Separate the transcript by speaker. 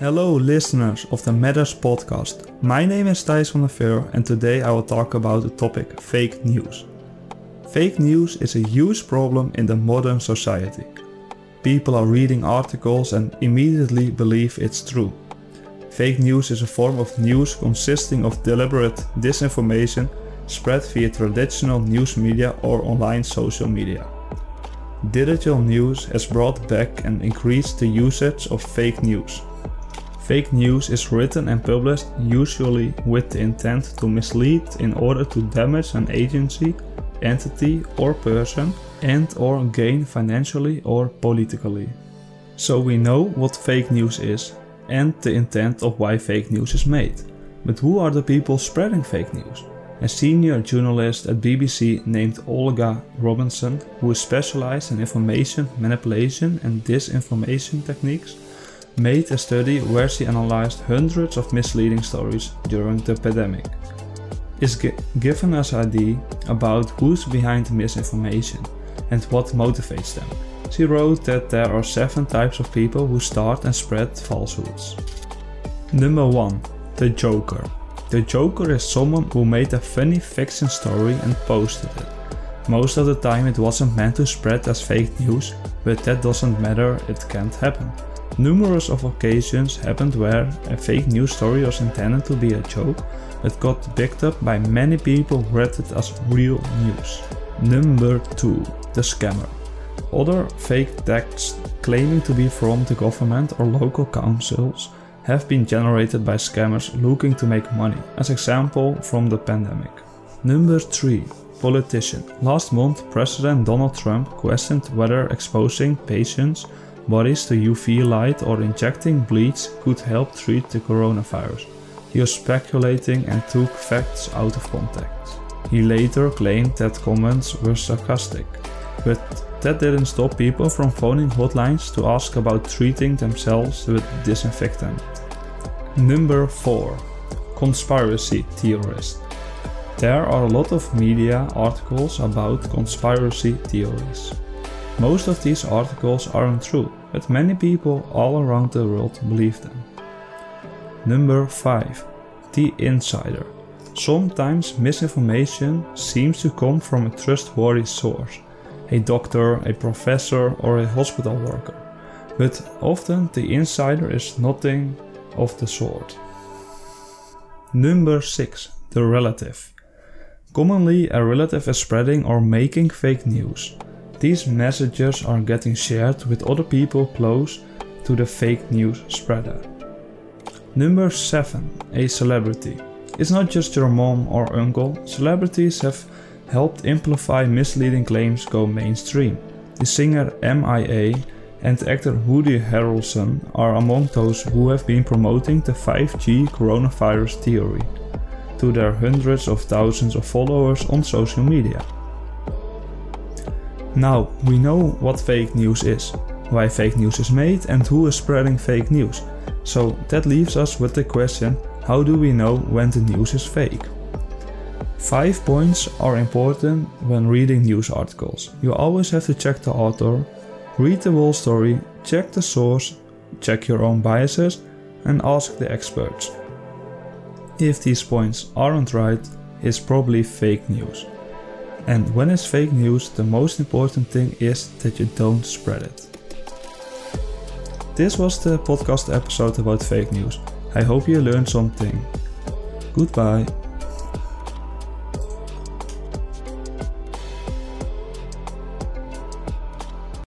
Speaker 1: Hello, listeners of the Matters podcast. My name is Thijs van der Veer, and today I will talk about the topic fake news. Fake news is a huge problem in the modern society. People are reading articles and immediately believe it's true. Fake news is a form of news consisting of deliberate disinformation spread via traditional news media or online social media. Digital news has brought back and increased the usage of fake news. Fake news is written and published usually with the intent to mislead in order to damage an agency, entity or person and or gain financially or politically. So we know what fake news is and the intent of why fake news is made. But who are the people spreading fake news? A senior journalist at BBC named Olga Robinson, who is specialized in information manipulation and disinformation techniques, made a study where she analyzed hundreds of misleading stories during the pandemic. Gi- given us an idea about who's behind misinformation and what motivates them. She wrote that there are seven types of people who start and spread falsehoods. Number 1. The Joker. The Joker is someone who made a funny fiction story and posted it. Most of the time it wasn't meant to spread as fake news, but that doesn't matter, it can't happen. Numerous of occasions happened where a fake news story was intended to be a joke, but got picked up by many people who read it as real news. Number 2. The Scammer. Other fake texts claiming to be from the government or local councils have been generated by scammers looking to make money, as example from the pandemic. Number 3. Politician. Last month, President Donald Trump questioned whether exposing patients' bodies to UV light or injecting bleach could help treat the coronavirus. He was speculating and took facts out of context. He later claimed that comments were sarcastic, but that didn't stop people from phoning hotlines to ask about treating themselves with disinfectant. Number 4. Conspiracy theorist. There are a lot of media articles about conspiracy theories. Most of these articles aren't true, but many people all around the world believe them. Number 5. The Insider. Sometimes misinformation seems to come from a trustworthy source, a doctor, a professor, or a hospital worker, but often the insider is nothing of the sort. Number 6. The Relative. Commonly, a relative is spreading or making fake news. These messages are getting shared with other people close to the fake news spreader. Number 7. A celebrity. It's not just your mom or uncle, celebrities have helped amplify misleading claims go mainstream. The singer MIA and actor Woody Harrelson are among those who have been promoting the 5G coronavirus theory to their hundreds of thousands of followers on social media. Now, we know what fake news is, why fake news is made, and who is spreading fake news. So that leaves us with the question how do we know when the news is fake? Five points are important when reading news articles. You always have to check the author, read the whole story, check the source, check your own biases, and ask the experts. If these points aren't right, it's probably fake news. And when it's fake news, the most important thing is that you don't spread it. This was the podcast episode about fake news. I hope you learned something. Goodbye.